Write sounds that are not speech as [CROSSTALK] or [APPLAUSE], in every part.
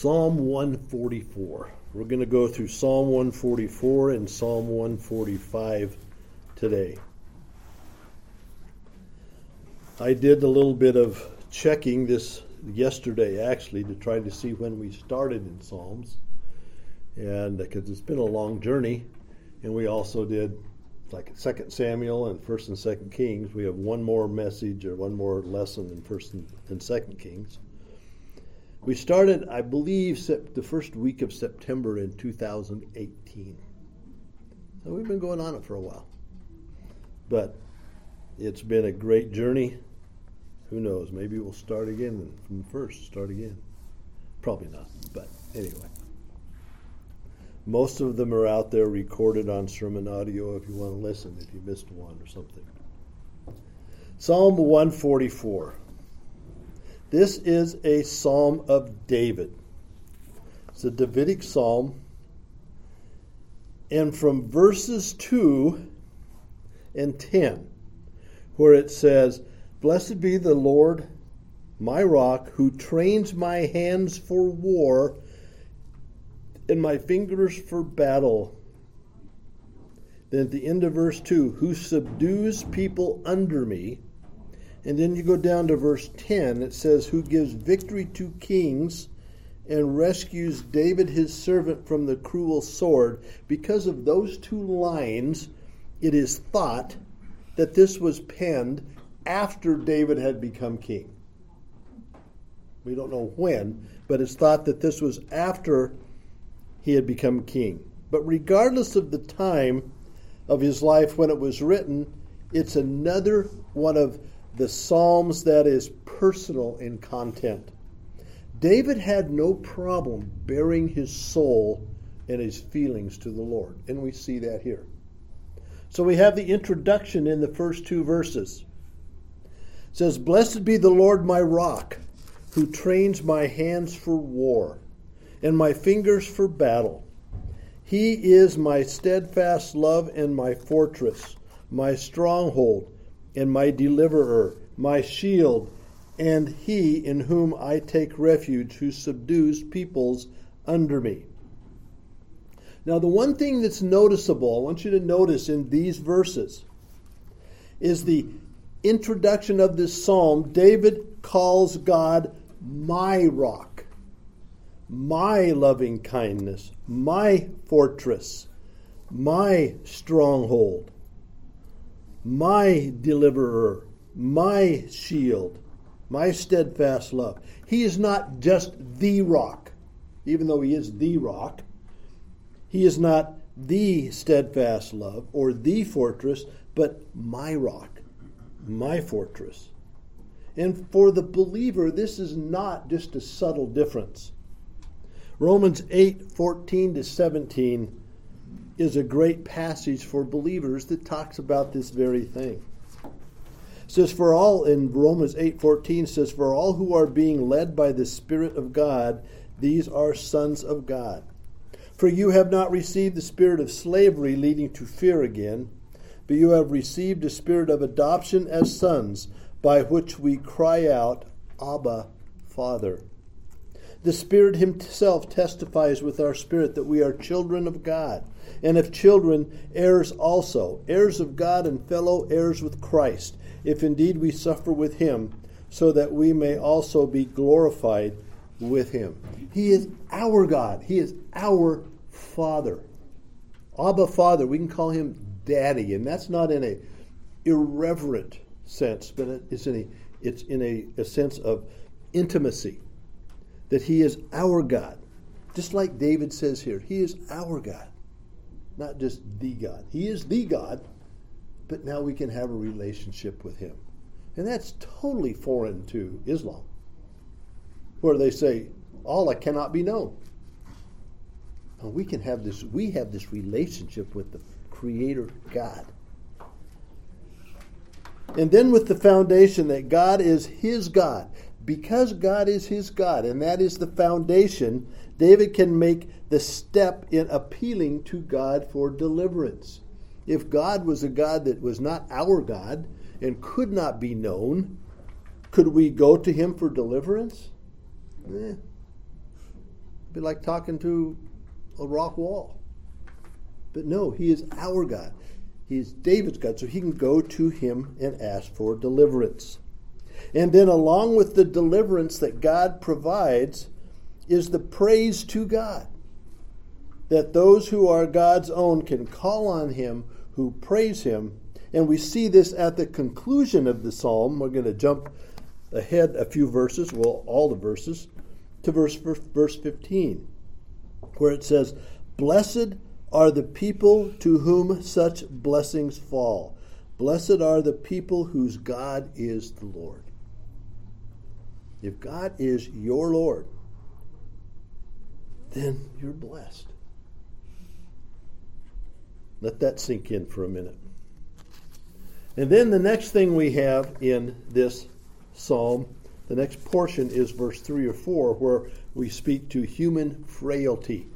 Psalm 144. We're going to go through Psalm 144 and Psalm 145 today. I did a little bit of checking this yesterday, actually, to try to see when we started in Psalms, and because it's been a long journey, and we also did like Second Samuel and First and Second Kings. We have one more message or one more lesson in First and Second Kings. We started, I believe, the first week of September in 2018. So we've been going on it for a while. But it's been a great journey. Who knows? Maybe we'll start again from the first, start again. Probably not, but anyway. Most of them are out there recorded on sermon audio if you want to listen, if you missed one or something. Psalm 144. This is a psalm of David. It's a Davidic psalm. And from verses 2 and 10, where it says, Blessed be the Lord, my rock, who trains my hands for war and my fingers for battle. Then at the end of verse 2, who subdues people under me and then you go down to verse 10, it says, Who gives victory to kings and rescues David his servant from the cruel sword. Because of those two lines, it is thought that this was penned after David had become king. We don't know when, but it's thought that this was after he had become king. But regardless of the time of his life when it was written, it's another one of the Psalms that is personal in content. David had no problem baring his soul and his feelings to the Lord, and we see that here. So we have the introduction in the first two verses. It says, Blessed be the Lord my rock, who trains my hands for war and my fingers for battle. He is my steadfast love and my fortress, my stronghold and my deliverer, my shield, and he in whom I take refuge, who subdues peoples under me. Now, the one thing that's noticeable, I want you to notice in these verses, is the introduction of this psalm. David calls God my rock, my loving kindness, my fortress, my stronghold my deliverer, my shield, my steadfast love. He is not just the rock, even though he is the rock. He is not the steadfast love or the fortress, but my rock, my fortress. And for the believer, this is not just a subtle difference. Romans 8 14 to 17 is a great passage for believers that talks about this very thing. It says for all in Romans 8:14 says for all who are being led by the spirit of God these are sons of God. For you have not received the spirit of slavery leading to fear again, but you have received a spirit of adoption as sons by which we cry out Abba Father. The Spirit Himself testifies with our spirit that we are children of God and if children, heirs also, heirs of God and fellow heirs with Christ, if indeed we suffer with him, so that we may also be glorified with him. He is our God, He is our Father. Abba Father, we can call him Daddy, and that's not in a irreverent sense, but it's in a it's in a, a sense of intimacy. That he is our God. Just like David says here, he is our God not just the God. He is the God, but now we can have a relationship with Him. And that's totally foreign to Islam, where they say, Allah cannot be known. Now we can have this, we have this relationship with the Creator God. And then with the foundation that God is His God. Because God is His God, and that is the foundation, David can make the step in appealing to God for deliverance. If God was a God that was not our God and could not be known, could we go to him for deliverance? Eh. Be like talking to a rock wall. But no, he is our God. He is David's God, so he can go to him and ask for deliverance. And then, along with the deliverance that God provides, is the praise to God. That those who are God's own can call on him, who praise him. And we see this at the conclusion of the psalm. We're going to jump ahead a few verses, well, all the verses, to verse, verse 15, where it says, Blessed are the people to whom such blessings fall. Blessed are the people whose God is the Lord. If God is your Lord, then you're blessed. Let that sink in for a minute. And then the next thing we have in this psalm, the next portion is verse 3 or 4, where we speak to human frailty.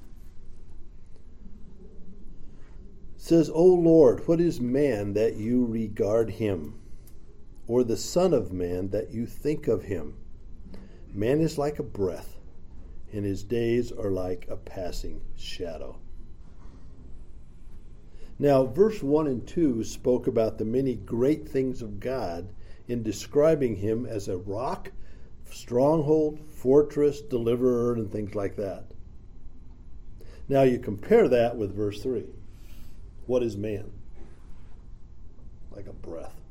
It says, O Lord, what is man that you regard him, or the Son of Man that you think of him? Man is like a breath, and his days are like a passing shadow. Now, verse 1 and 2 spoke about the many great things of God in describing him as a rock, stronghold, fortress, deliverer, and things like that. Now, you compare that with verse 3. What is man? Like a breath.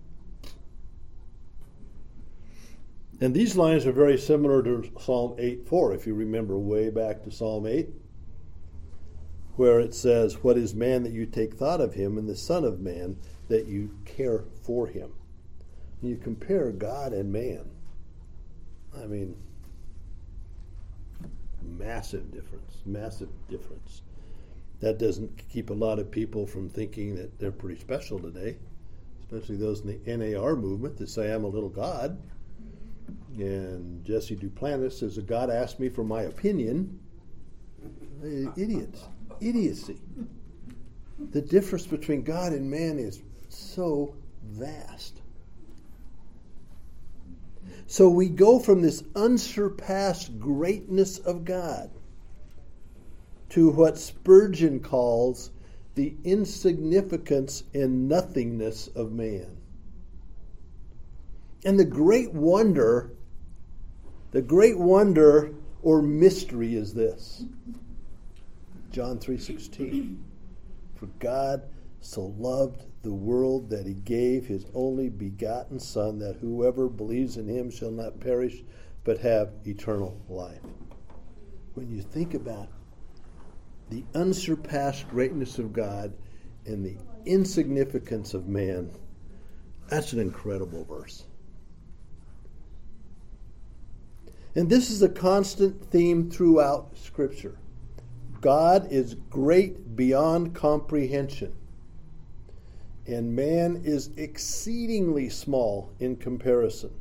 And these lines are very similar to Psalm 8 4, if you remember way back to Psalm 8, where it says, What is man that you take thought of him, and the Son of Man that you care for him? And you compare God and man. I mean, massive difference, massive difference. That doesn't keep a lot of people from thinking that they're pretty special today, especially those in the NAR movement that say, I'm a little God. And Jesse Duplantis says, God asked me for my opinion. Idiots. Idiocy. The difference between God and man is so vast. So we go from this unsurpassed greatness of God to what Spurgeon calls the insignificance and nothingness of man. And the great wonder, the great wonder or mystery is this. John 3:16. For God so loved the world that he gave his only begotten son that whoever believes in him shall not perish but have eternal life. When you think about the unsurpassed greatness of God and the insignificance of man, that's an incredible verse. And this is a constant theme throughout Scripture. God is great beyond comprehension, and man is exceedingly small in comparison.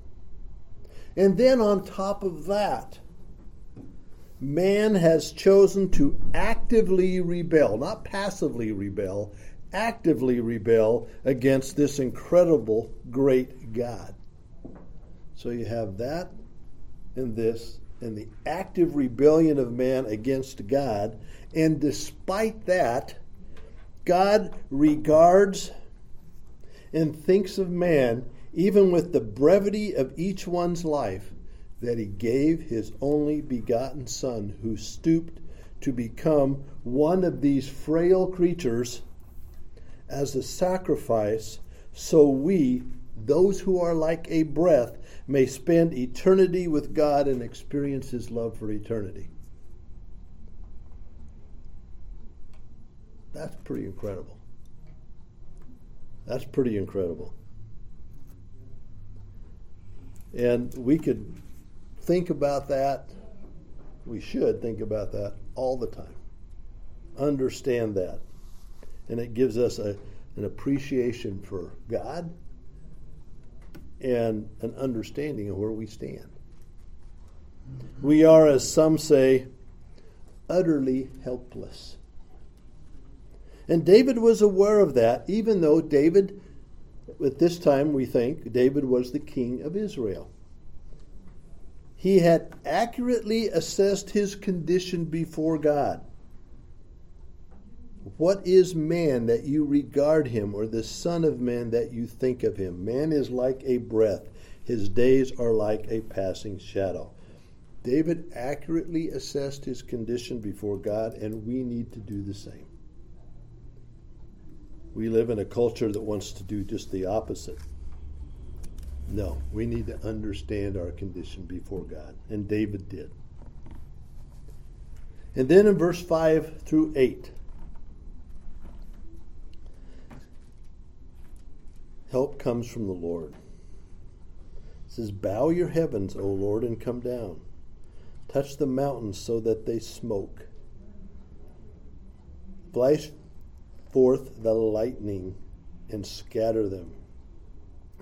And then on top of that, man has chosen to actively rebel, not passively rebel, actively rebel against this incredible, great God. So you have that and this, and the active rebellion of man against God. And despite that, God regards and thinks of man, even with the brevity of each one's life, that he gave his only begotten Son, who stooped to become one of these frail creatures as a sacrifice, so we, those who are like a breath, may spend eternity with God and experience his love for eternity. That's pretty incredible. That's pretty incredible. And we could think about that. We should think about that all the time. Understand that. And it gives us a, an appreciation for God and an understanding of where we stand. We are, as some say, utterly helpless. And David was aware of that, even though David, at this time, we think, David was the king of Israel he had accurately assessed his condition before God. What is man that you regard him, or the Son of Man that you think of him? Man is like a breath, his days are like a passing shadow. David accurately assessed his condition before God, and we need to do the same. We live in a culture that wants to do just the opposite. No, we need to understand our condition before God, and David did. And then in verse 5 through 8, help comes from the Lord. It says, Bow your heavens, O Lord, and come down. Touch the mountains so that they smoke. Flash forth the lightning and scatter them.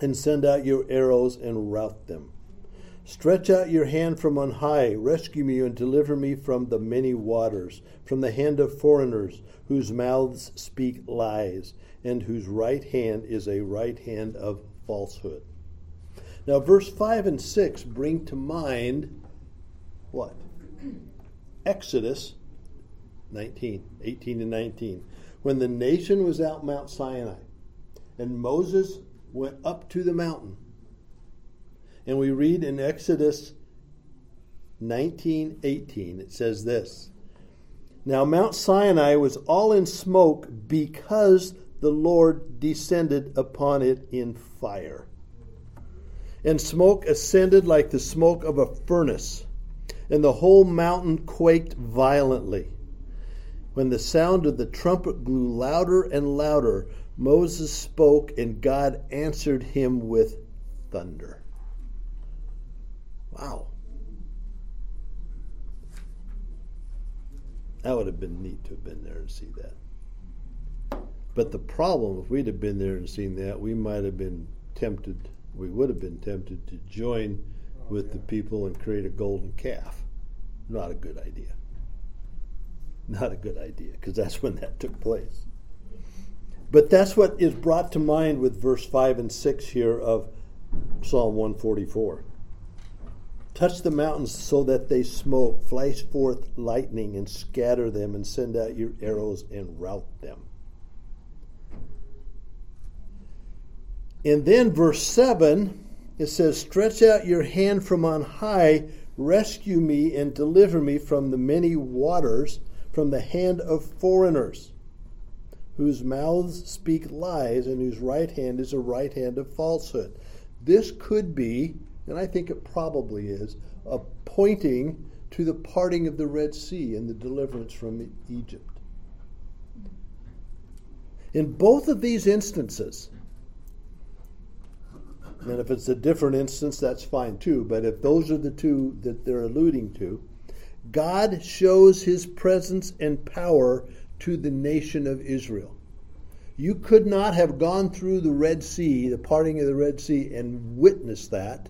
And send out your arrows and rout them. Stretch out your hand from on high, rescue me and deliver me from the many waters, from the hand of foreigners whose mouths speak lies, and whose right hand is a right hand of falsehood. Now, verse 5 and 6 bring to mind what? [CLEARS THROAT] Exodus 19, 18 and 19. When the nation was out Mount Sinai and Moses went up to the mountain. And we read in Exodus 19:18 it says this. Now Mount Sinai was all in smoke because the Lord descended upon it in fire. And smoke ascended like the smoke of a furnace and the whole mountain quaked violently. When the sound of the trumpet grew louder and louder, Moses spoke, and God answered him with thunder. Wow. That would have been neat to have been there and see that. But the problem, if we'd have been there and seen that, we might have been tempted, we would have been tempted to join oh, with the people and create a golden calf. Not a good idea. Not a good idea, because that's when that took place. But that's what is brought to mind with verse 5 and 6 here of Psalm 144. Touch the mountains so that they smoke, flash forth lightning and scatter them, and send out your arrows and rout them. And then verse 7 it says, Stretch out your hand from on high, rescue me and deliver me from the many waters, from the hand of foreigners, whose mouths speak lies and whose right hand is a right hand of falsehood. This could be, and I think it probably is, pointing to the parting of the Red Sea and the deliverance from Egypt. In both of these instances, and if it's a different instance, that's fine too. But if those are the two that they're alluding to, God shows his presence and power to the nation of Israel. You could not have gone through the Red Sea, the parting of the Red Sea, and witnessed that,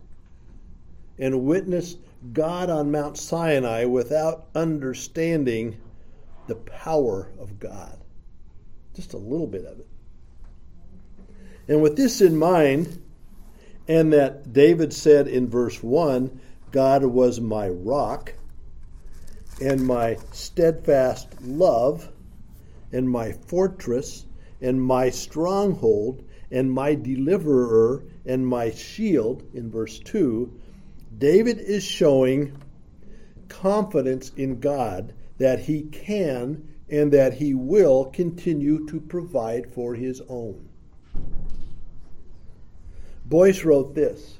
and witnessed God on Mount Sinai without understanding the power of God. Just a little bit of it. And with this in mind, and that David said in verse 1 God was my rock and my steadfast love and my fortress and my stronghold and my deliverer and my shield in verse 2 David is showing confidence in God that he can and that he will continue to provide for his own Boice wrote this.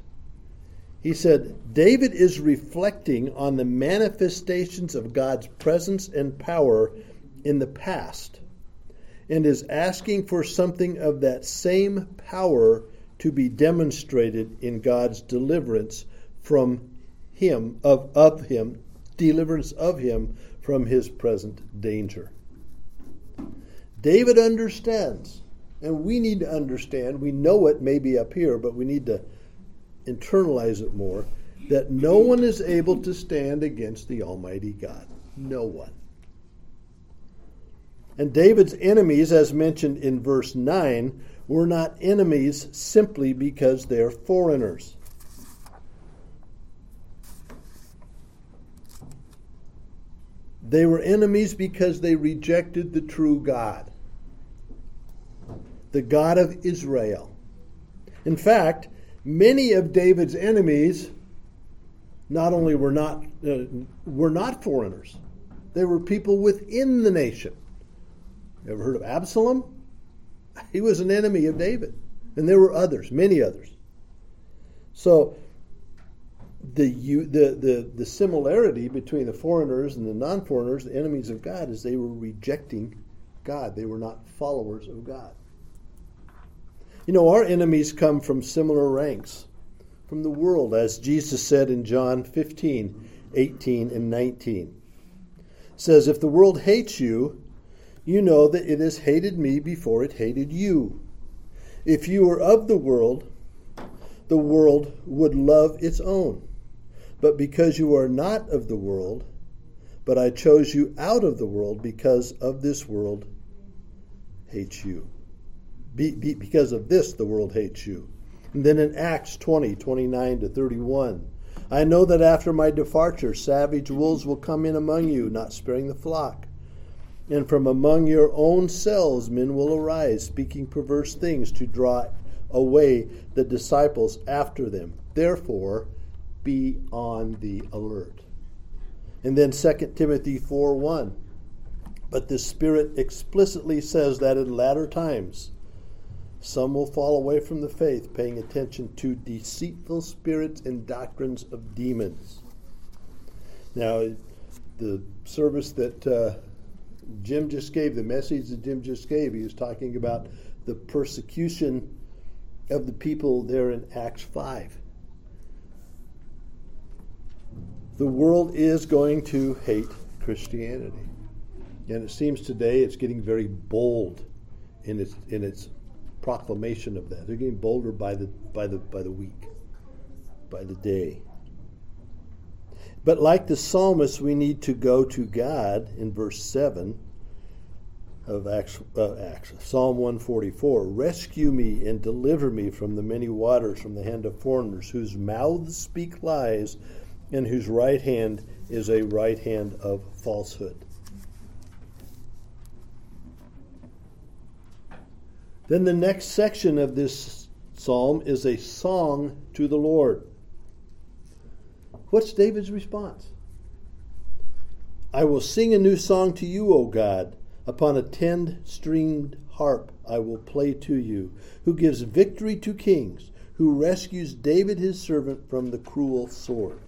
He said, David is reflecting on the manifestations of God's presence and power in the past and is asking for something of that same power to be demonstrated in God's deliverance from him of, of him deliverance of him from his present danger. David understands and we need to understand, we know it may be up here, but we need to internalize it more that no one is able to stand against the Almighty God. No one. And David's enemies, as mentioned in verse 9, were not enemies simply because they're foreigners. They were enemies because they rejected the true God, the God of Israel. In fact, many of David's enemies not only were not uh, were not foreigners, they were people within the nation. Ever heard of Absalom? He was an enemy of David, and there were others, many others. So the, you, the, the, the similarity between the foreigners and the non foreigners, the enemies of God, is they were rejecting God. They were not followers of God. You know, our enemies come from similar ranks, from the world, as Jesus said in John 15, 18, and 19. It says, If the world hates you, you know that it has hated me before it hated you. If you were of the world, the world would love its own. But because you are not of the world, but I chose you out of the world because of this world hates you. Be, be, because of this, the world hates you. And then in Acts 20, 29 to 31, I know that after my departure, savage wolves will come in among you, not sparing the flock. And from among your own selves men will arise, speaking perverse things to draw away the disciples after them. Therefore, be on the alert. And then 2 Timothy 4 1. But the Spirit explicitly says that in latter times some will fall away from the faith, paying attention to deceitful spirits and doctrines of demons. Now, the service that uh, Jim just gave, the message that Jim just gave, he was talking about the persecution of the people there in Acts 5. The world is going to hate Christianity. And it seems today it's getting very bold in its, in its proclamation of that. They're getting bolder by the, by, the, by the week, by the day. But like the psalmist, we need to go to God in verse 7 of Acts, uh, Acts, Psalm 144 Rescue me and deliver me from the many waters, from the hand of foreigners, whose mouths speak lies, and whose right hand is a right hand of falsehood. Then the next section of this psalm is a song to the Lord. What's David's response? I will sing a new song to you, O God. Upon a ten stringed harp I will play to you, who gives victory to kings, who rescues David his servant from the cruel sword.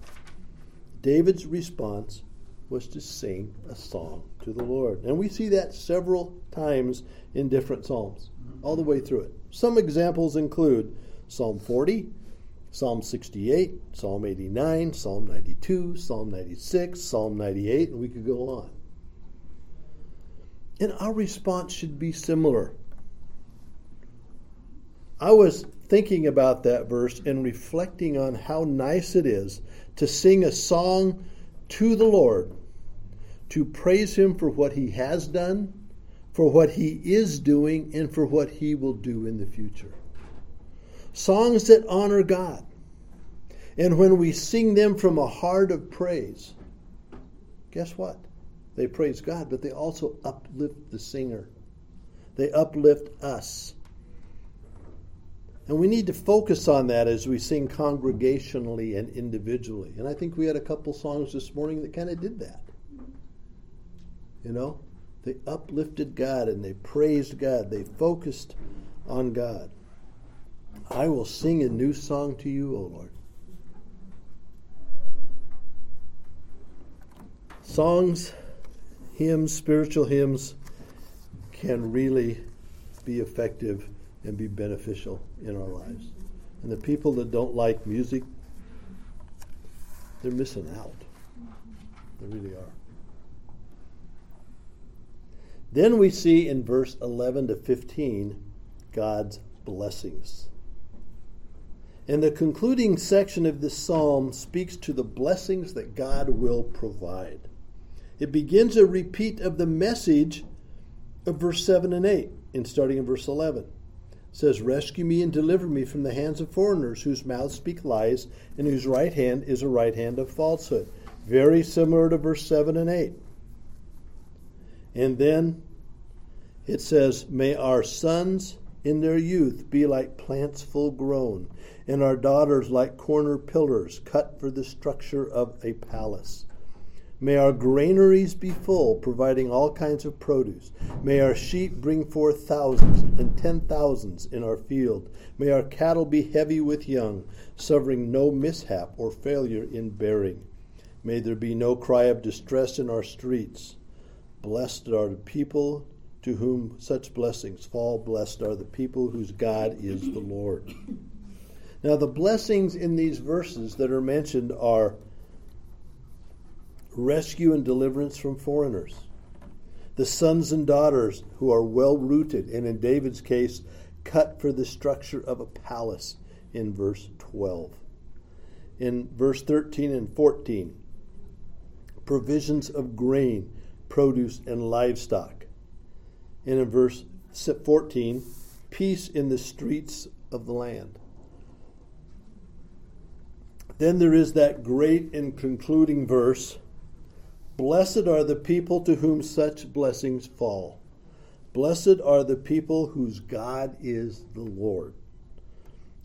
David's response was to sing a song to the Lord. And we see that several times in different Psalms, all the way through it. Some examples include Psalm 40, Psalm 68, Psalm 89, Psalm 92, Psalm 96, Psalm 98, and we could go on. And our response should be similar. I was thinking about that verse and reflecting on how nice it is to sing a song to the Lord, to praise Him for what He has done, for what He is doing, and for what He will do in the future. Songs that honor God. And when we sing them from a heart of praise, guess what? They praise God, but they also uplift the singer. They uplift us. And we need to focus on that as we sing congregationally and individually. And I think we had a couple songs this morning that kind of did that. You know? They uplifted God and they praised God. They focused on God. I will sing a new song to you, O Lord. Songs hymns, spiritual hymns, can really be effective and be beneficial in our lives. And the people that don't like music, they're missing out. They really are. Then we see in verse 11 to 15 God's blessings. And the concluding section of this psalm speaks to the blessings that God will provide. It begins a repeat of the message of verse 7 and 8, in starting in verse 11. Says, Rescue me and deliver me from the hands of foreigners whose mouths speak lies and whose right hand is a right hand of falsehood. Very similar to verse 7 and 8. And then it says, May our sons in their youth be like plants full grown, and our daughters like corner pillars cut for the structure of a palace. May our granaries be full, providing all kinds of produce. May our sheep bring forth thousands and ten thousands in our field. May our cattle be heavy with young, suffering no mishap or failure in bearing. May there be no cry of distress in our streets. Blessed are the people to whom such blessings fall. Blessed are the people whose God is the Lord. Now, the blessings in these verses that are mentioned are rescue and deliverance from foreigners, the sons and daughters who are well rooted, and in David's case, cut for the structure of a palace in verse 12. In verse 13 and 14, provisions of grain, produce, and livestock. And in verse 14, peace in the streets of the land. Then there is that great and concluding verse Blessed are the people to whom such blessings fall. Blessed are the people whose God is the Lord.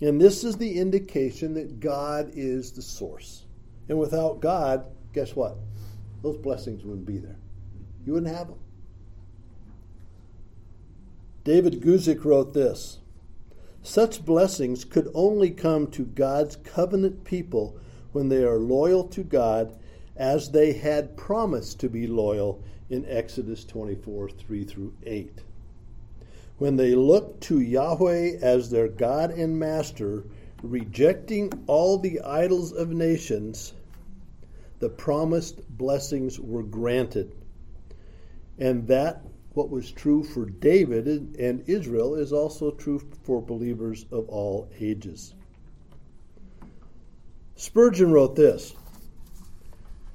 And this is the indication that God is the source. And without God, guess what? Those blessings wouldn't be there. You wouldn't have them. David Guzik wrote this Such blessings could only come to God's covenant people when they are loyal to God as they had promised to be loyal in Exodus 24 3 through 8. When they looked to Yahweh as their God and Master, rejecting all the idols of nations, the promised blessings were granted. And that, what was true for David and Israel, is also true for believers of all ages. Spurgeon wrote this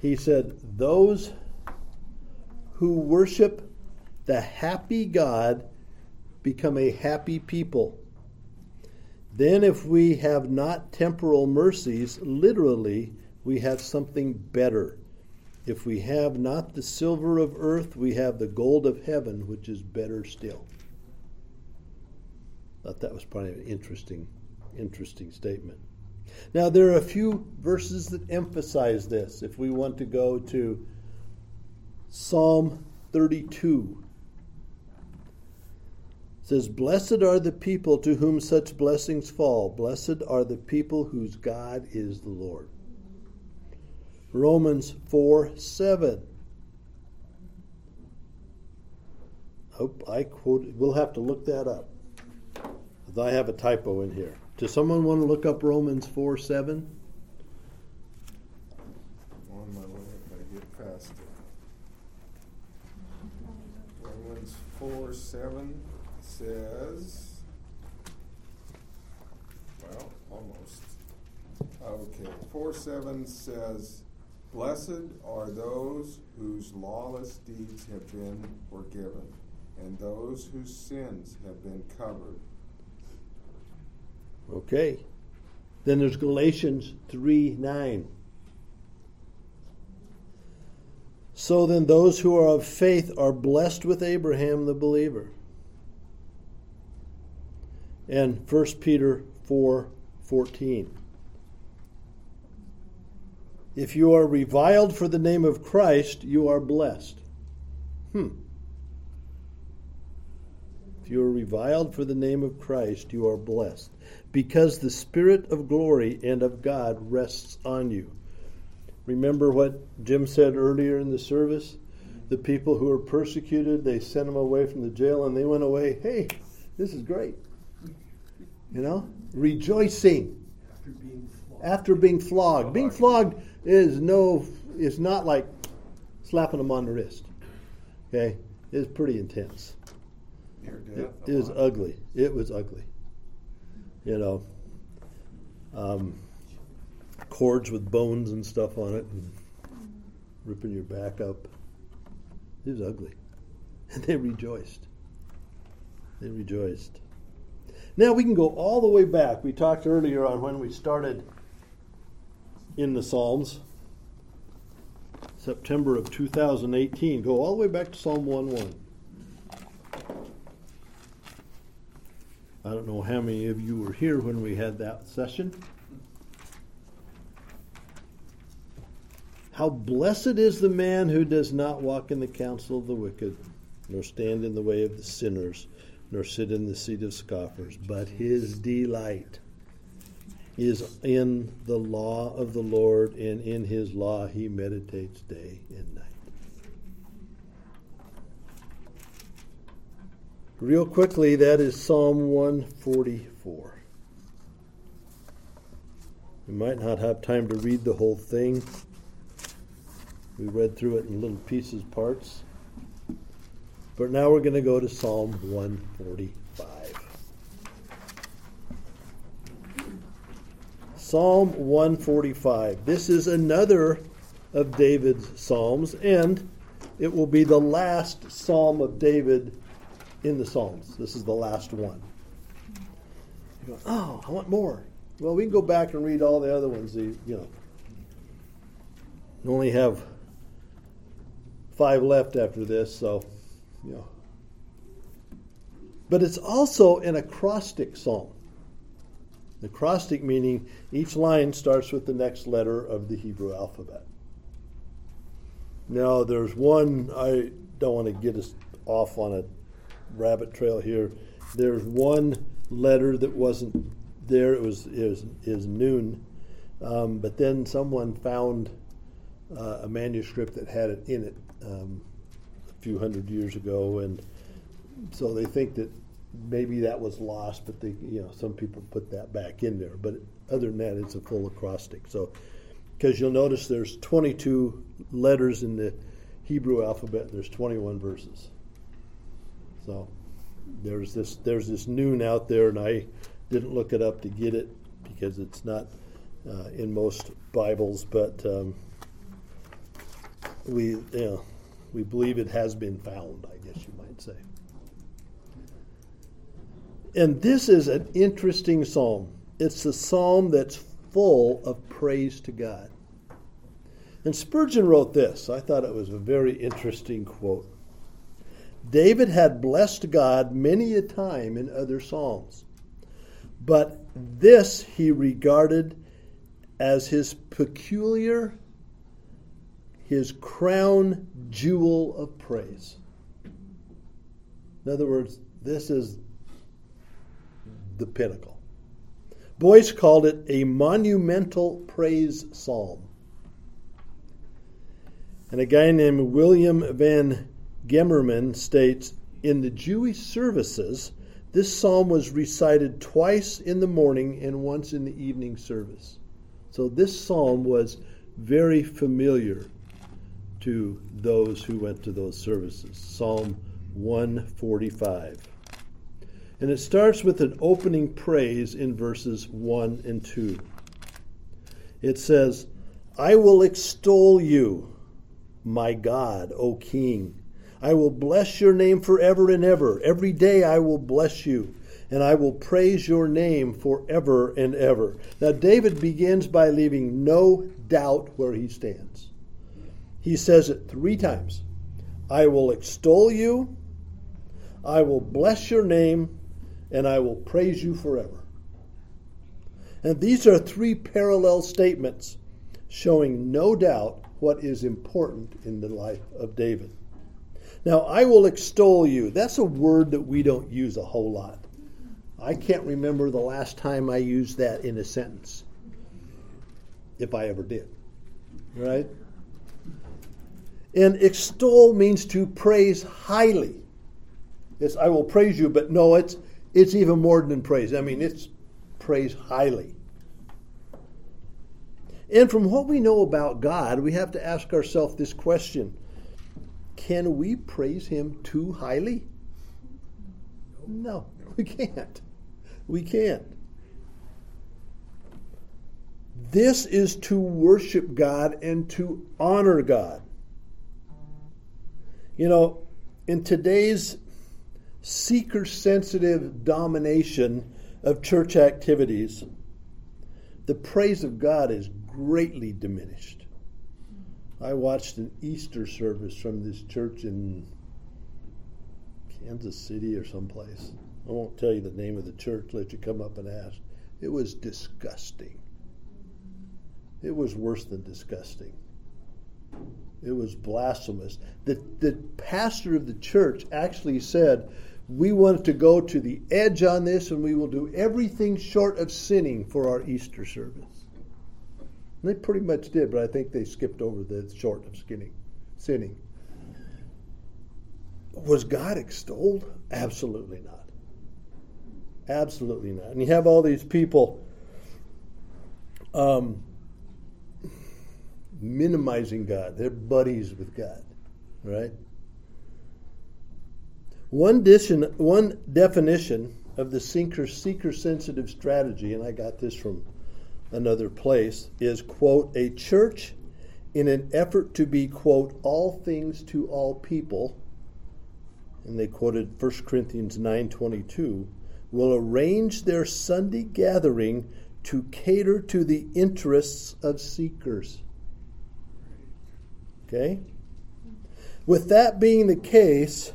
he said, Those who worship the happy God become a happy people. Then, if we have not temporal mercies, literally, we have something better. If we have not the silver of earth, we have the gold of heaven, which is better still. Thought that was probably an interesting, interesting statement. Now, there are a few verses that emphasize this. If we want to go to Psalm 32, it says, Blessed are the people to whom such blessings fall. Blessed are the people whose God is the Lord. Romans 4 7. Hope I quoted. We'll have to look that up. I have a typo in here. Does someone want to look up Romans 4 7? On my way if I get past it. Romans 4 7 says, well, almost. Okay, 4 7 says, Blessed are those whose lawless deeds have been forgiven, and those whose sins have been covered. Okay. Then there's Galatians 3 9. So then, those who are of faith are blessed with Abraham the believer. And 1 Peter 4 14. If you are reviled for the name of Christ, you are blessed. Hmm If you are reviled for the name of Christ, you are blessed, because the Spirit of glory and of God rests on you. Remember what Jim said earlier in the service? The people who were persecuted, they sent them away from the jail and they went away, hey, this is great. You know? Rejoicing. After being flogged. After being flogged. Being flogged is no is not like slapping them on the wrist. Okay? It's pretty intense. It, it was uh-huh. ugly. It was ugly. You know, um, cords with bones and stuff on it, and ripping your back up. It was ugly, [LAUGHS] and they rejoiced. They rejoiced. Now we can go all the way back. We talked earlier on when we started in the Psalms. September of 2018. Go all the way back to Psalm 1 1. I don't know how many of you were here when we had that session. How blessed is the man who does not walk in the counsel of the wicked, nor stand in the way of the sinners, nor sit in the seat of scoffers, but his delight is in the law of the Lord, and in his law he meditates day and night. Real quickly, that is Psalm 144. We might not have time to read the whole thing. We read through it in little pieces, parts. But now we're going to go to Psalm 145. Psalm 145. This is another of David's Psalms, and it will be the last Psalm of David in the Psalms. This is the last one. You go, oh, I want more. Well, we can go back and read all the other ones. You know, we only have five left after this, so you know. But it's also an acrostic psalm. Acrostic meaning each line starts with the next letter of the Hebrew alphabet. Now, there's one, I don't want to get us off on a rabbit trail here. There's one letter that wasn't there. It was is is Nun, um, but then someone found uh, a manuscript that had it in it um, a few hundred years ago, and so they think that maybe that was lost. But they, you know, some people put that back in there. But other than that, it's a full acrostic. So because you'll notice there's 22 letters in the Hebrew alphabet. There's 21 verses. So there's this there's this Nun out there, and I didn't look it up to get it because it's not uh, in most Bibles, but um, we you know, we believe it has been found. I guess you might say. And this is an interesting psalm. It's a psalm that's full of praise to God. And Spurgeon wrote this. I thought it was a very interesting quote. David had blessed God many a time in other psalms, but this he regarded as his peculiar, his crown jewel of praise. In other words, this is the pinnacle. Boice called it a monumental praise psalm. And a guy named William Van Gemmerman states In the Jewish services, this psalm was recited twice in the morning and once in the evening service. So this psalm was very familiar to those who went to those services. Psalm 145. And it starts with an opening praise in verses 1 and 2. It says, I will extol you, my God, O King. I will bless your name forever and ever. Every day I will bless you, and I will praise your name forever and ever. Now, David begins by leaving no doubt where he stands. He says it three times I will extol you, I will bless your name, and I will praise you forever. And these are three parallel statements showing no doubt what is important in the life of David. Now, I will extol you. That's a word that we don't use a whole lot. I can't remember the last time I used that in a sentence, if I ever did. Right? And extol means to praise highly. It's I will praise you, but no, it's it's even more than praise. I mean, it's praise highly. And from what we know about God, we have to ask ourselves this question can we praise him too highly? No, we can't. We can't. This is to worship God and to honor God. You know, in today's seeker sensitive domination of church activities, the praise of God is greatly diminished. I watched an Easter service from this church in Kansas City or someplace. I won't tell you the name of the church, let you come up and ask. It was disgusting. It was worse than disgusting. It was blasphemous. The, the pastor of the church actually said, We want to go to the edge on this and we will do everything short of sinning for our Easter service. And they pretty much did, but I think they skipped over the short of skinning, sinning. Was God extolled? Absolutely not. Absolutely not. And you have all these people um, minimizing God. They're buddies with God, right? One, one definition of the seeker seeker sensitive strategy, and I got this from another place, is quote a church in an effort to be quote all things to all people. And they quoted 1 Corinthians 9:22 will arrange their Sunday gathering to cater to the interests of seekers. Okay? With that being the case,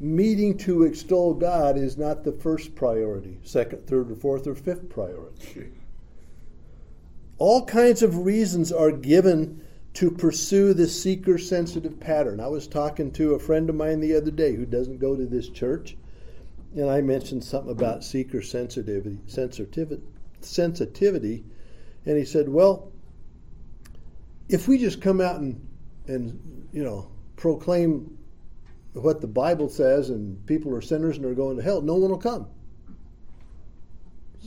meeting to extol God is not the first priority, second, third, or fourth, or fifth priority. [LAUGHS] All kinds of reasons are given to pursue the seeker sensitive pattern. I was talking to a friend of mine the other day who doesn't go to this church, and I mentioned something about seeker sensitivity, sensitivity, sensitivity, and he said, "Well, if we just come out and and you know proclaim what the Bible says and people are sinners and are going to hell, no one will come.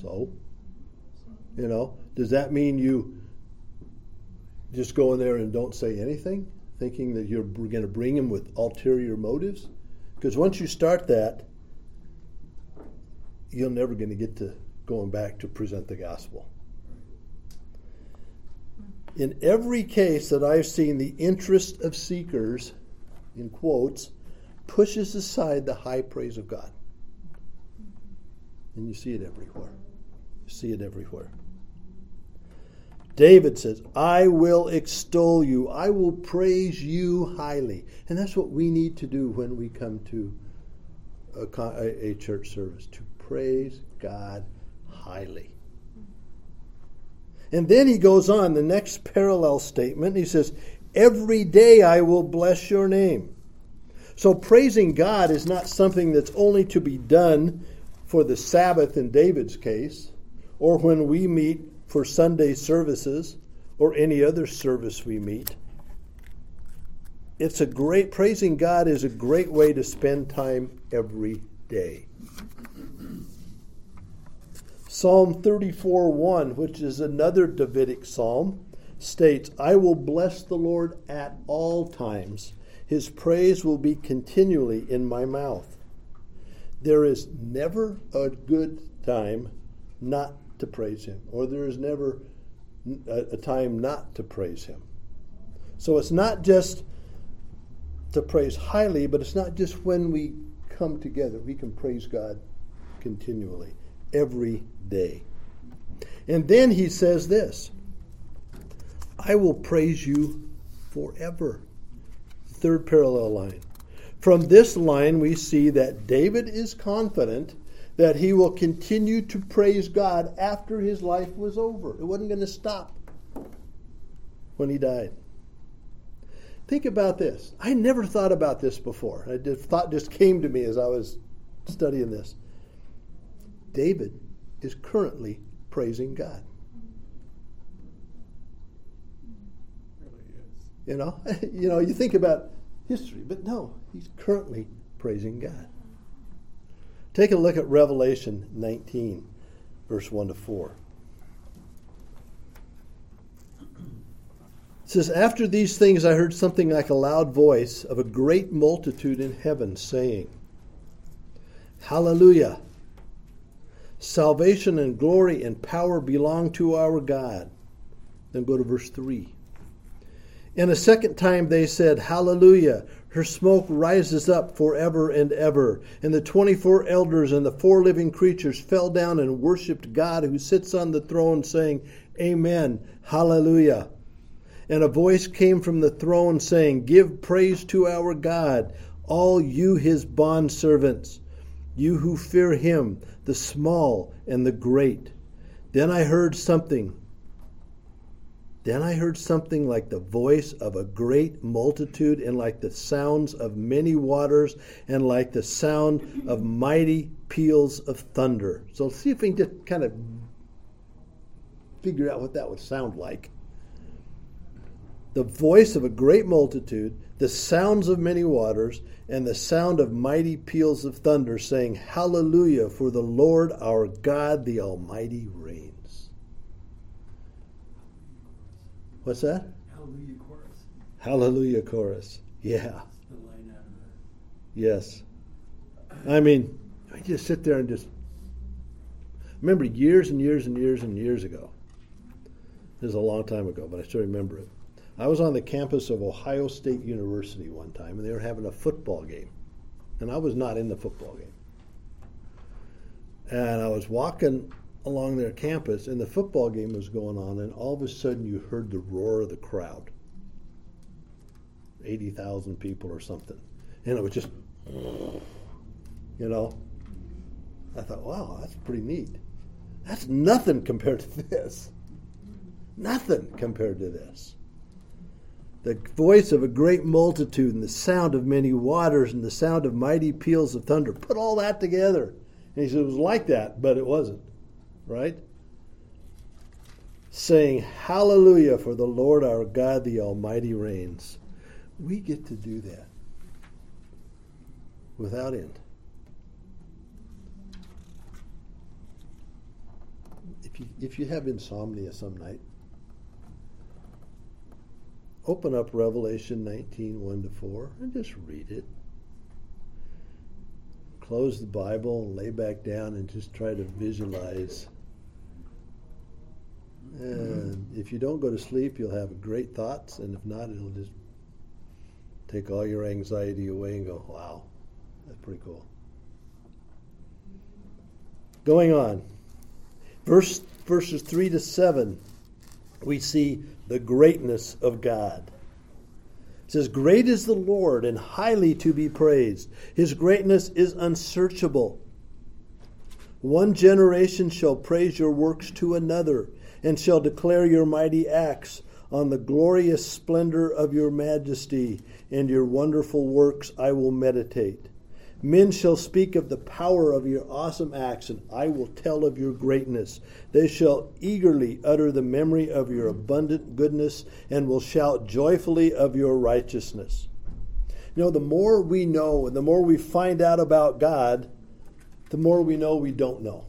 So, you know, does that mean you just go in there and don't say anything, thinking that you're going to bring them with ulterior motives? Because once you start that, you're never going to get to going back to present the gospel. In every case that I've seen, the interest of seekers, in quotes, pushes aside the high praise of God. And you see it everywhere. You see it everywhere. David says, I will extol you. I will praise you highly. And that's what we need to do when we come to a, a church service to praise God highly. And then he goes on, the next parallel statement, he says, Every day I will bless your name. So praising God is not something that's only to be done for the Sabbath in David's case, or when we meet for Sunday services, or any other service we meet. It's a great, praising God is a great way to spend time every day. Psalm 34 1, which is another Davidic psalm, states, I will bless the Lord at all times. His praise will be continually in my mouth. There is never a good time not to praise Him, or there is never a, a time not to praise Him. So it's not just to praise highly, but it's not just when we come together. We can praise God continually every day. And then he says this I will praise you forever. Third parallel line. From this line, we see that David is confident that he will continue to praise God after his life was over. It wasn't going to stop when he died. Think about this. I never thought about this before. I thought just came to me as I was studying this. David is currently praising God. You know, [LAUGHS] you know, you think about history, but no, he's currently praising God. Take a look at Revelation 19, verse 1 to 4. It says, After these things I heard something like a loud voice of a great multitude in heaven saying, Hallelujah! Salvation and glory and power belong to our God. Then go to verse 3. And a second time they said, Hallelujah! Her smoke rises up forever and ever. And the 24 elders and the four living creatures fell down and worshiped God who sits on the throne, saying, Amen, Hallelujah. And a voice came from the throne saying, Give praise to our God, all you his bondservants, you who fear him, the small and the great. Then I heard something. Then I heard something like the voice of a great multitude, and like the sounds of many waters, and like the sound of mighty peals of thunder. So see if we can just kind of figure out what that would sound like. The voice of a great multitude, the sounds of many waters, and the sound of mighty peals of thunder, saying, Hallelujah, for the Lord our God, the Almighty, reigns. What's that? Hallelujah chorus. Hallelujah chorus. Yeah. The line out of the Yes. I mean, I just sit there and just remember years and years and years and years ago. This is a long time ago, but I still remember it. I was on the campus of Ohio State University one time, and they were having a football game. And I was not in the football game. And I was walking along their campus, and the football game was going on, and all of a sudden you heard the roar of the crowd 80,000 people or something. And it was just, you know, I thought, wow, that's pretty neat. That's nothing compared to this. Nothing compared to this. The voice of a great multitude and the sound of many waters and the sound of mighty peals of thunder. Put all that together. And he said it was like that, but it wasn't. Right? Saying, Hallelujah, for the Lord our God, the Almighty reigns. We get to do that without end. If you, if you have insomnia some night, open up Revelation 19 1 to 4 and just read it. Close the Bible lay back down and just try to visualize. And if you don't go to sleep, you'll have great thoughts, and if not, it'll just take all your anxiety away and go, wow, that's pretty cool. Going on. Verse, verses 3 to 7, we see the greatness of God. It says, Great is the Lord and highly to be praised. His greatness is unsearchable. One generation shall praise your works to another, and shall declare your mighty acts. On the glorious splendor of your majesty and your wonderful works I will meditate. Men shall speak of the power of your awesome acts, and I will tell of your greatness. They shall eagerly utter the memory of your abundant goodness, and will shout joyfully of your righteousness. You know, the more we know and the more we find out about God, the more we know we don't know.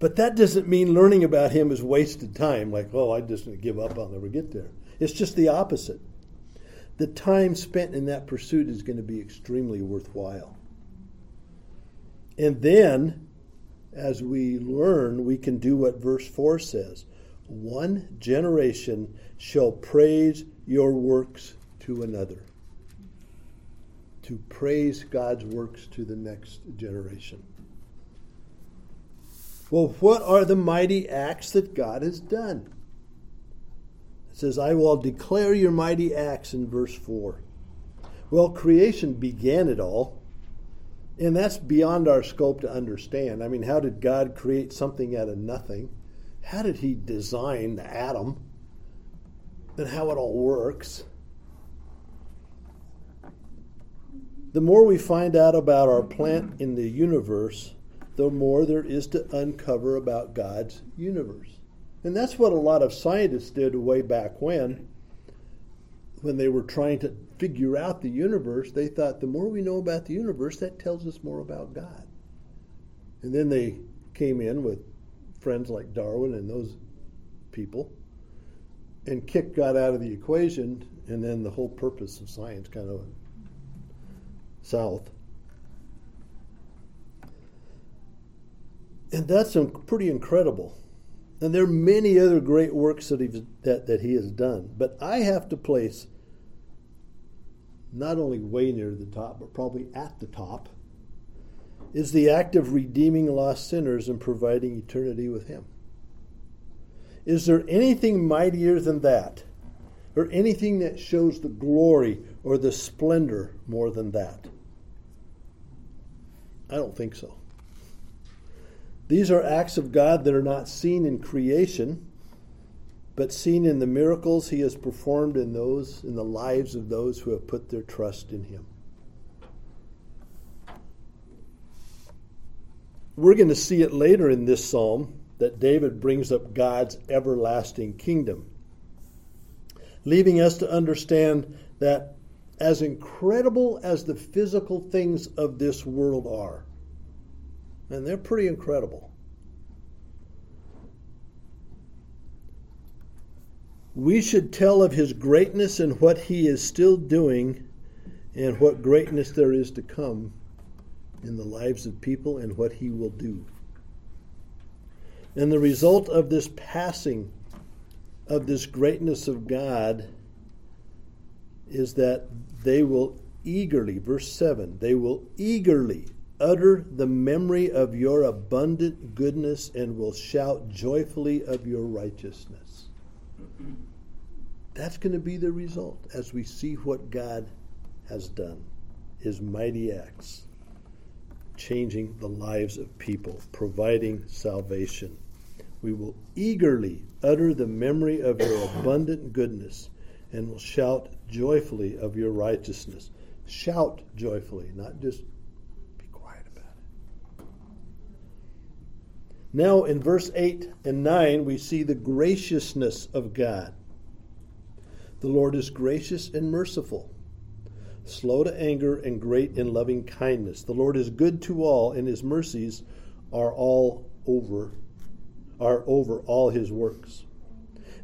But that doesn't mean learning about Him is wasted time, like, oh, I just give up, I'll never get there. It's just the opposite the time spent in that pursuit is going to be extremely worthwhile. And then, as we learn, we can do what verse 4 says One generation shall praise your works to another. To praise God's works to the next generation. Well, what are the mighty acts that God has done? It says, I will declare your mighty acts in verse 4. Well, creation began it all. And that's beyond our scope to understand. I mean, how did God create something out of nothing? How did He design the atom? And how it all works? The more we find out about our plant in the universe, the more there is to uncover about God's universe. And that's what a lot of scientists did way back when, when they were trying to figure out the universe. They thought the more we know about the universe, that tells us more about God. And then they came in with friends like Darwin and those people and kicked God out of the equation, and then the whole purpose of science kind of went south. And that's pretty incredible. And there are many other great works that, he's, that, that he has done. But I have to place not only way near the top, but probably at the top, is the act of redeeming lost sinners and providing eternity with him. Is there anything mightier than that? Or anything that shows the glory or the splendor more than that? I don't think so. These are acts of God that are not seen in creation, but seen in the miracles he has performed in those in the lives of those who have put their trust in him. We're going to see it later in this psalm that David brings up God's everlasting kingdom, leaving us to understand that as incredible as the physical things of this world are, and they're pretty incredible, we should tell of his greatness and what he is still doing and what greatness there is to come in the lives of people and what he will do. And the result of this passing of this greatness of God is that they will eagerly, verse 7, they will eagerly utter the memory of your abundant goodness and will shout joyfully of your righteousness. That's going to be the result as we see what God has done, his mighty acts changing the lives of people, providing salvation. We will eagerly utter the memory of your abundant goodness and will shout joyfully of your righteousness. Shout joyfully, not just be quiet about it. Now, in verse 8 and 9, we see the graciousness of God. The Lord is gracious and merciful slow to anger, and great in loving kindness. The Lord is good to all, and his mercies are all over are over all his works.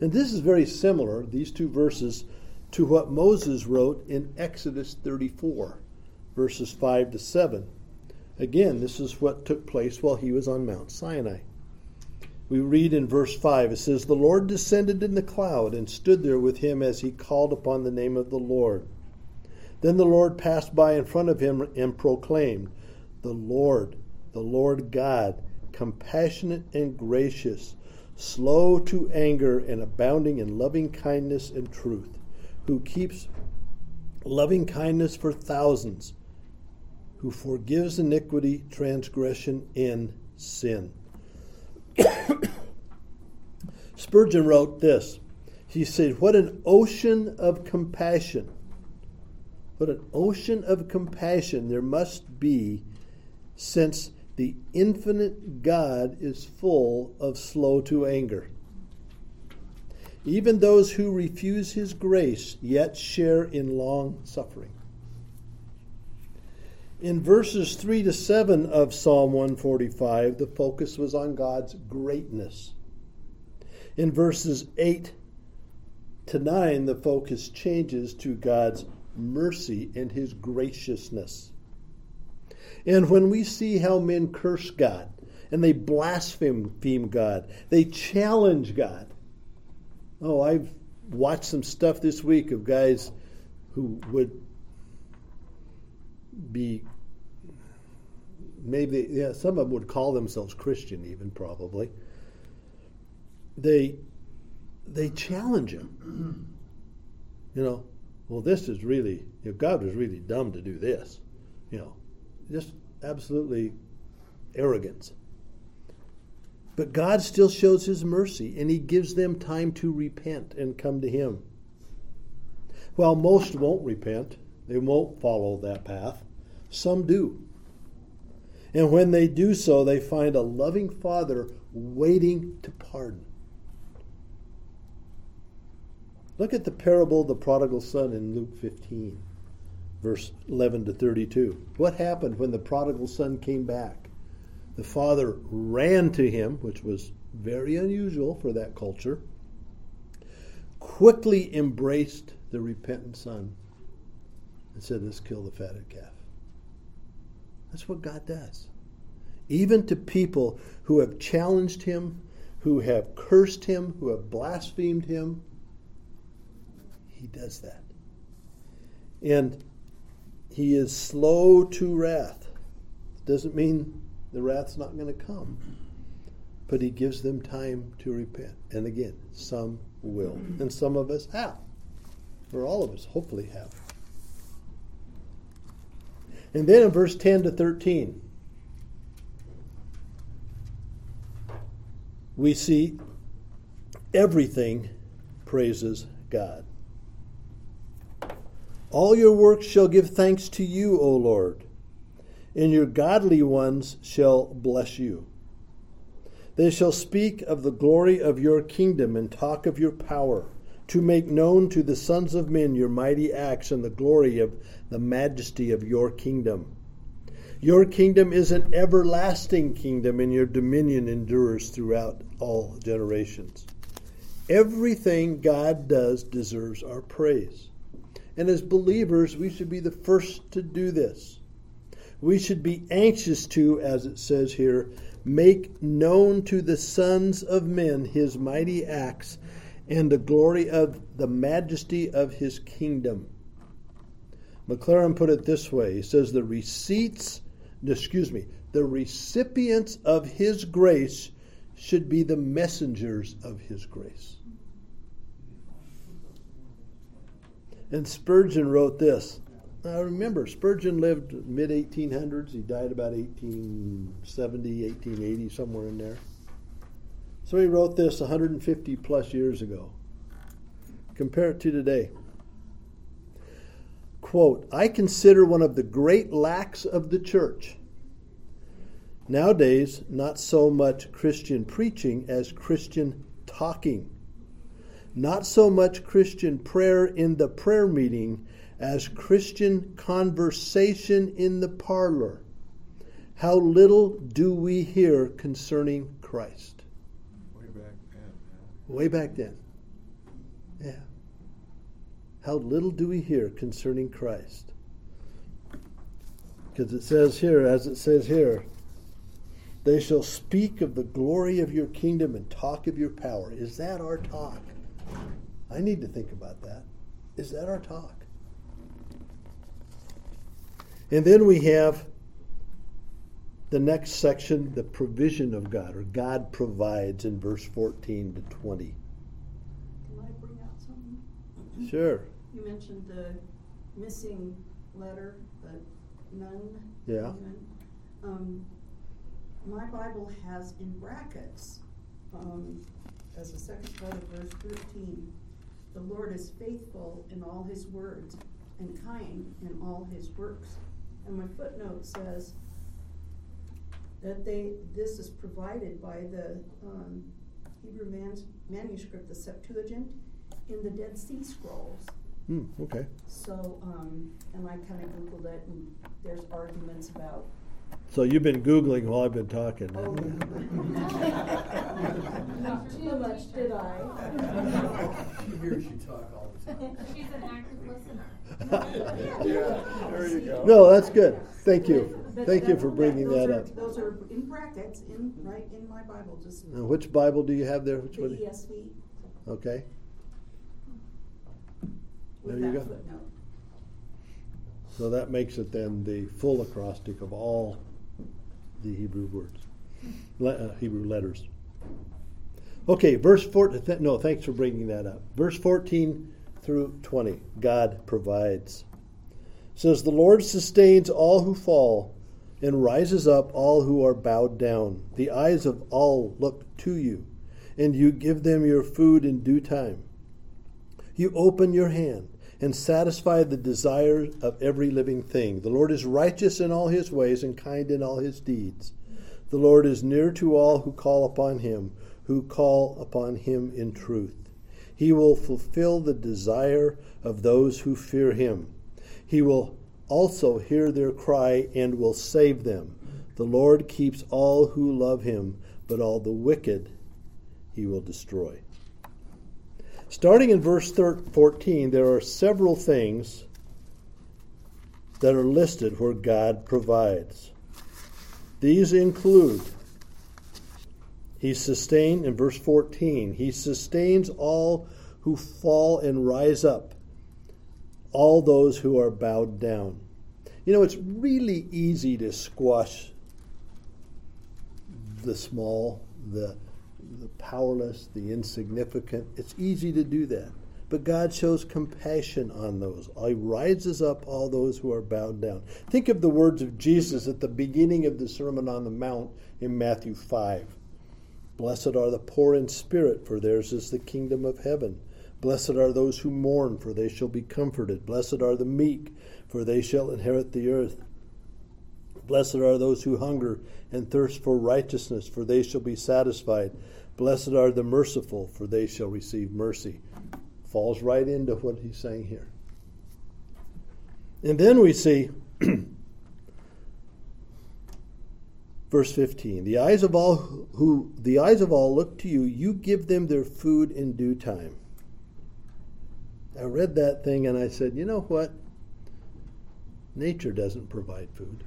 And this is very similar, these two verses, to what Moses wrote in Exodus 34, verses 5 to 7. Again, this is what took place while he was on Mount Sinai. We read in verse 5, it says, The Lord descended in the cloud and stood there with him as he called upon the name of the Lord. Then the Lord passed by in front of him and proclaimed, The Lord, the Lord God, compassionate and gracious, slow to anger and abounding in loving kindness and truth, who keeps loving kindness for thousands, who forgives iniquity, transgression, and sin. [COUGHS] Spurgeon wrote this. He said, What an ocean of compassion what an ocean of compassion there must be since the infinite God is full of slow to anger. Even those who refuse his grace yet share in long suffering. In verses 3 to 7 of Psalm 145, the focus was on God's greatness. In verses 8 to 9, the focus changes to God's mercy and his graciousness. And when we see how men curse God and they blaspheme God, they challenge God. Oh, I've watched some stuff this week of guys who would be maybe yeah some of them would call themselves christian even probably they they challenge him you know well, this is really, know, God was really dumb to do this. You know, just absolutely arrogance. But God still shows his mercy and he gives them time to repent and come to him. While most won't repent, they won't follow that path, some do. And when they do so, they find a loving Father waiting to pardon. Look at the parable of the prodigal son in Luke 15, verse 11 to 32. What happened when the prodigal son came back? The father ran to him, which was very unusual for that culture, quickly embraced the repentant son, and said, Let's kill the fatted calf. That's what God does. Even to people who have challenged him, who have cursed him, who have blasphemed him, he does that. And he is slow to wrath. Doesn't mean the wrath's not going to come. but he gives them time to repent. And again, some will. And some of us have. Or all of us hopefully have. And then in verse 10 to 13, we see everything praises God. All your works shall give thanks to you, O Lord, and your godly ones shall bless you. They shall speak of the glory of your kingdom and talk of your power, to make known to the sons of men your mighty acts and the glory of the majesty of your kingdom. Your kingdom is an everlasting kingdom, and your dominion endures throughout all generations. Everything God does deserves our praise. And as believers, we should be the first to do this. We should be anxious to, as it says here, make known to the sons of men his mighty acts and the glory of the majesty of his kingdom. Maclaren put it this way he says, The receipts, excuse me, the recipients of his grace should be the messengers of his grace. And Spurgeon wrote this now remember, Spurgeon lived mid 1800s. He died about 1870, 1880, somewhere in there. So he wrote this 150 plus years ago. Compare it to today. Quote, I consider one of the great lacks of the church nowadays not so much Christian preaching as Christian talking. Not so much Christian prayer in the prayer meeting as Christian conversation in the parlor. How little do we hear concerning Christ? Way back then. Yeah. How little do we hear concerning Christ? Because it says here, as it says here, they shall speak of the glory of your kingdom and talk of your power. Is that our talk? I need to think about that. Is that our talk? And then we have the next section, the provision of God, or God provides in verse 14 to 20. Can I bring out something? Sure. You mentioned the missing letter, the nun. Yeah. Um, my Bible has in brackets, um, as a second part of verse thirteen, the Lord is faithful in all his words and kind in all his works. And my footnote says that they, this is provided by the, um, Hebrew mans- manuscript, the Septuagint, in the Dead Sea Scrolls. Hmm, okay. So, um, and I kinda Googled it and there's arguments about, So you've been Googling while I've been talking. oh. Not too much, did I? She hears you talk all the time. She's an active listener. Yeah, there you go. No, that's good. Thank you. But Thank you for bringing those that are- up. Those are in brackets, in, right in my Bible, just Now, which Bible do you have there? Which the one? ESV Okay. with There you go. footnote. So that makes it then the full acrostic of all the Hebrew words, le- uh, Hebrew letters. Okay, verse 4. Th- no, thanks for bringing that up. Verse 14 through 20. God provides. says, The Lord sustains all who fall and rises up all who are bowed down. The eyes of all look to you, and you give them your food in due time. You open your hand and satisfy the desire of every living thing. The Lord is righteous in all his ways and kind in all his deeds. The Lord is near to all who call upon him, who call upon him in truth. He will fulfill the desire of those who fear him. He will also hear their cry and will save them. The Lord keeps all who love him, but all the wicked he will destroy. Starting in verse 14, there are several things that are listed where God provides. These include He sustained, in verse 14, He sustains all who fall and rise up, all those who are bowed down. You know, it's really easy to squash the small, the, the powerless, the insignificant. It's easy to do that. But God shows compassion on those. He rises up all those who are bowed down. Think of the words of Jesus at the beginning of the Sermon on the Mount in Matthew 5. Blessed are the poor in spirit, for theirs is the kingdom of heaven. Blessed are those who mourn, for they shall be comforted. Blessed are the meek, for they shall inherit the earth. Blessed are those who hunger and thirst for righteousness, for they shall be satisfied. Blessed are the merciful, for they shall receive mercy. Falls right into what he's saying here. And then we see [CLEARS THROAT] verse 15 the eyes of all who the eyes of all look to you. You give them their food in due time. I read that thing and i said you know what? Nature doesn't provide food.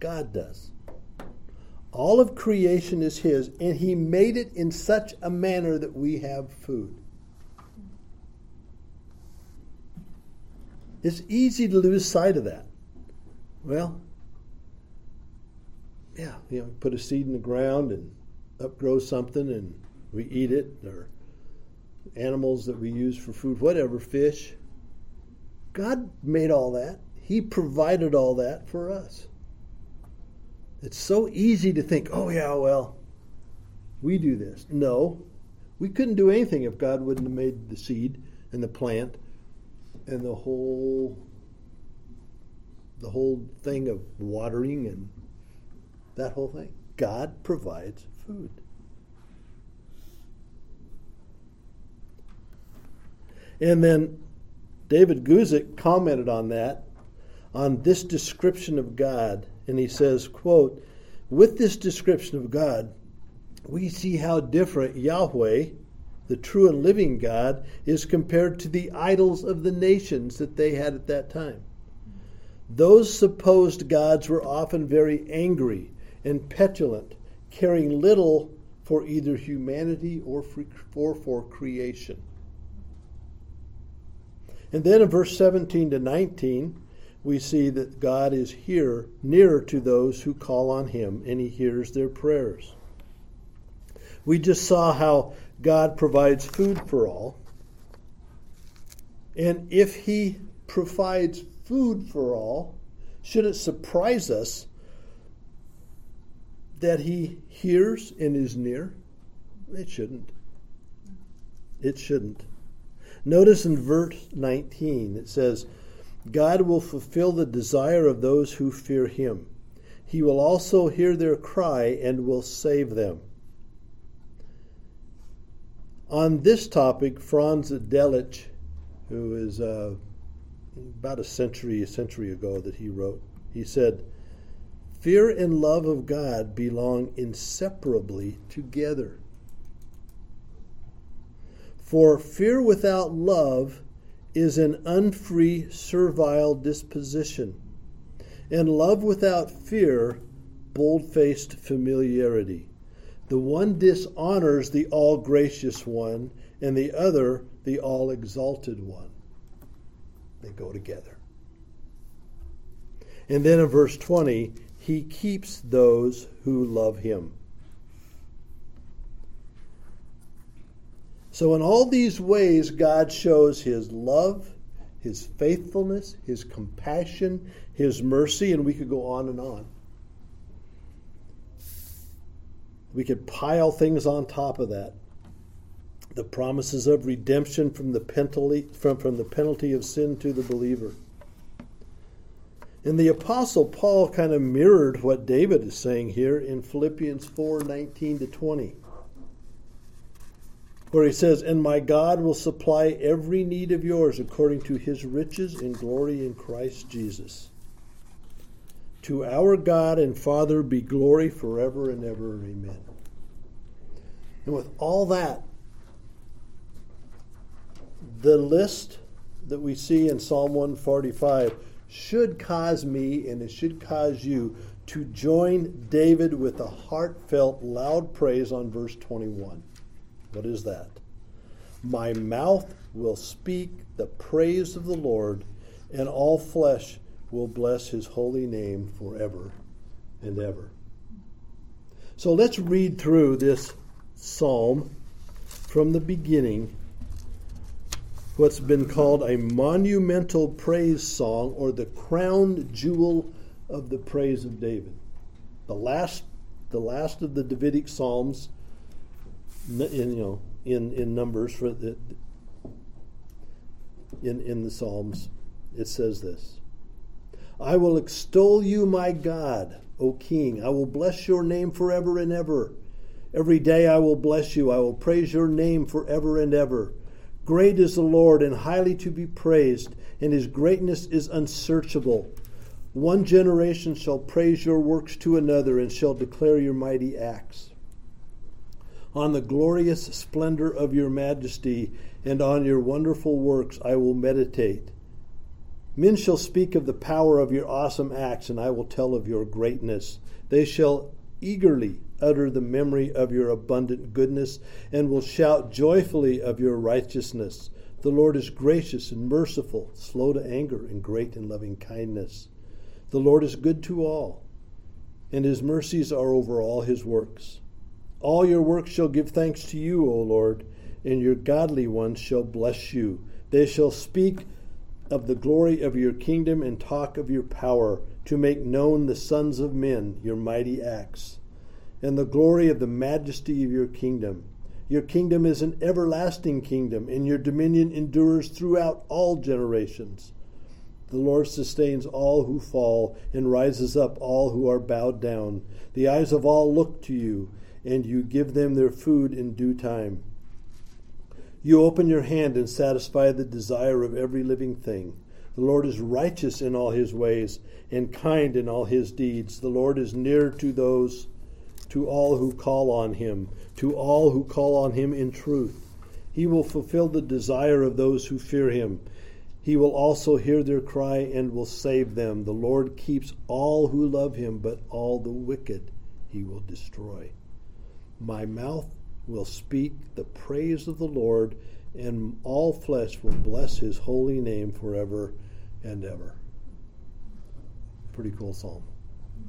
God does all of creation is His, and He made it in such a manner that we have food. It's easy to lose sight of that. Well, yeah, you know, put a seed in the ground and up grows something and we eat it, or animals that we use for food, whatever, fish. God made all that. He provided all that for us. It's so easy to think, oh, yeah, well, we do this. No, we couldn't do anything if God wouldn't have made the seed and the plant and the whole the whole thing of watering and that whole thing. God provides food. And then David Guzik commented on that, on this description of God and he says, quote, with this description of God, we see how different Yahweh, the true and living God, is compared to the idols of the nations that they had at that time. Those supposed gods were often very angry and petulant, caring little for either humanity or for, for creation. And then in verse 17 to 19, we see that God is here, nearer to those who call on Him, and He hears their prayers. We just saw how God provides food for all. And if He provides food for all, should it surprise us that He hears and is near? It shouldn't. It shouldn't. Notice in verse 19 it says, God will fulfill the desire of those who fear him. He will also hear their cry and will save them. On this topic, Franz Delitzsch, who is uh, about a century, a century ago that he wrote, he said, Fear and love of God belong inseparably together. For fear without love is an unfree, servile disposition, and love without fear, bold faced familiarity. The one dishonors the all gracious one, and the other the all exalted one. They go together. And then in verse 20, he keeps those who love him. So, in all these ways, God shows his love, his faithfulness, his compassion, his mercy, and we could go on and on. We could pile things on top of that. The promises of redemption from the penalty, from, from the penalty of sin to the believer. And the apostle Paul kind of mirrored what David is saying here in Philippians 4 19 to 20 where he says, And my God will supply every need of yours according to his riches in glory in Christ Jesus. To our God and Father be glory forever and ever. Amen. And with all that, the list that we see in Psalm 145 should cause me and it should cause you to join David with a heartfelt, loud praise on verse 21. What is that? My mouth will speak the praise of the Lord, and all flesh will bless his holy name forever and ever. So let's read through this psalm from the beginning. What's been called a monumental praise song or the crown jewel of the praise of David. The last the last of the Davidic psalms in you know in in numbers for the in in the psalms it says this I will extol you my God O king. I will bless your name forever and ever. Every day I will bless you. I will praise your name forever and ever. Great is the Lord and highly to be praised and his greatness is unsearchable. One generation shall praise your works to another and shall declare your mighty acts on the glorious splendor of your majesty and on your wonderful works I will meditate. Men shall speak of the power of your awesome acts, and I will tell of your greatness. They shall eagerly utter the memory of your abundant goodness, and will shout joyfully of your righteousness. The Lord is gracious and merciful, slow to anger, and great in loving kindness. The Lord is good to all, and his mercies are over all his works. All your works shall give thanks to you, O Lord, and your godly ones shall bless you. They shall speak of the glory of your kingdom and talk of your power, to make known the sons of men your mighty acts, and the glory of the majesty of your kingdom. Your kingdom is an everlasting kingdom, and your dominion endures throughout all generations. The Lord sustains all who fall and rises up all who are bowed down. The eyes of all look to you and you give them their food in due time. You open your hand and satisfy the desire of every living thing. The Lord is righteous in all his ways and kind in all his deeds. The Lord is near to those, to all who call on him, to all who call on him in truth. He will fulfill the desire of those who fear him. He will also hear their cry and will save them. The Lord keeps all who love him, but all the wicked he will destroy. My mouth will speak the praise of the Lord, and all flesh will bless his holy name forever and ever. Pretty cool psalm.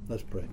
Let's pray.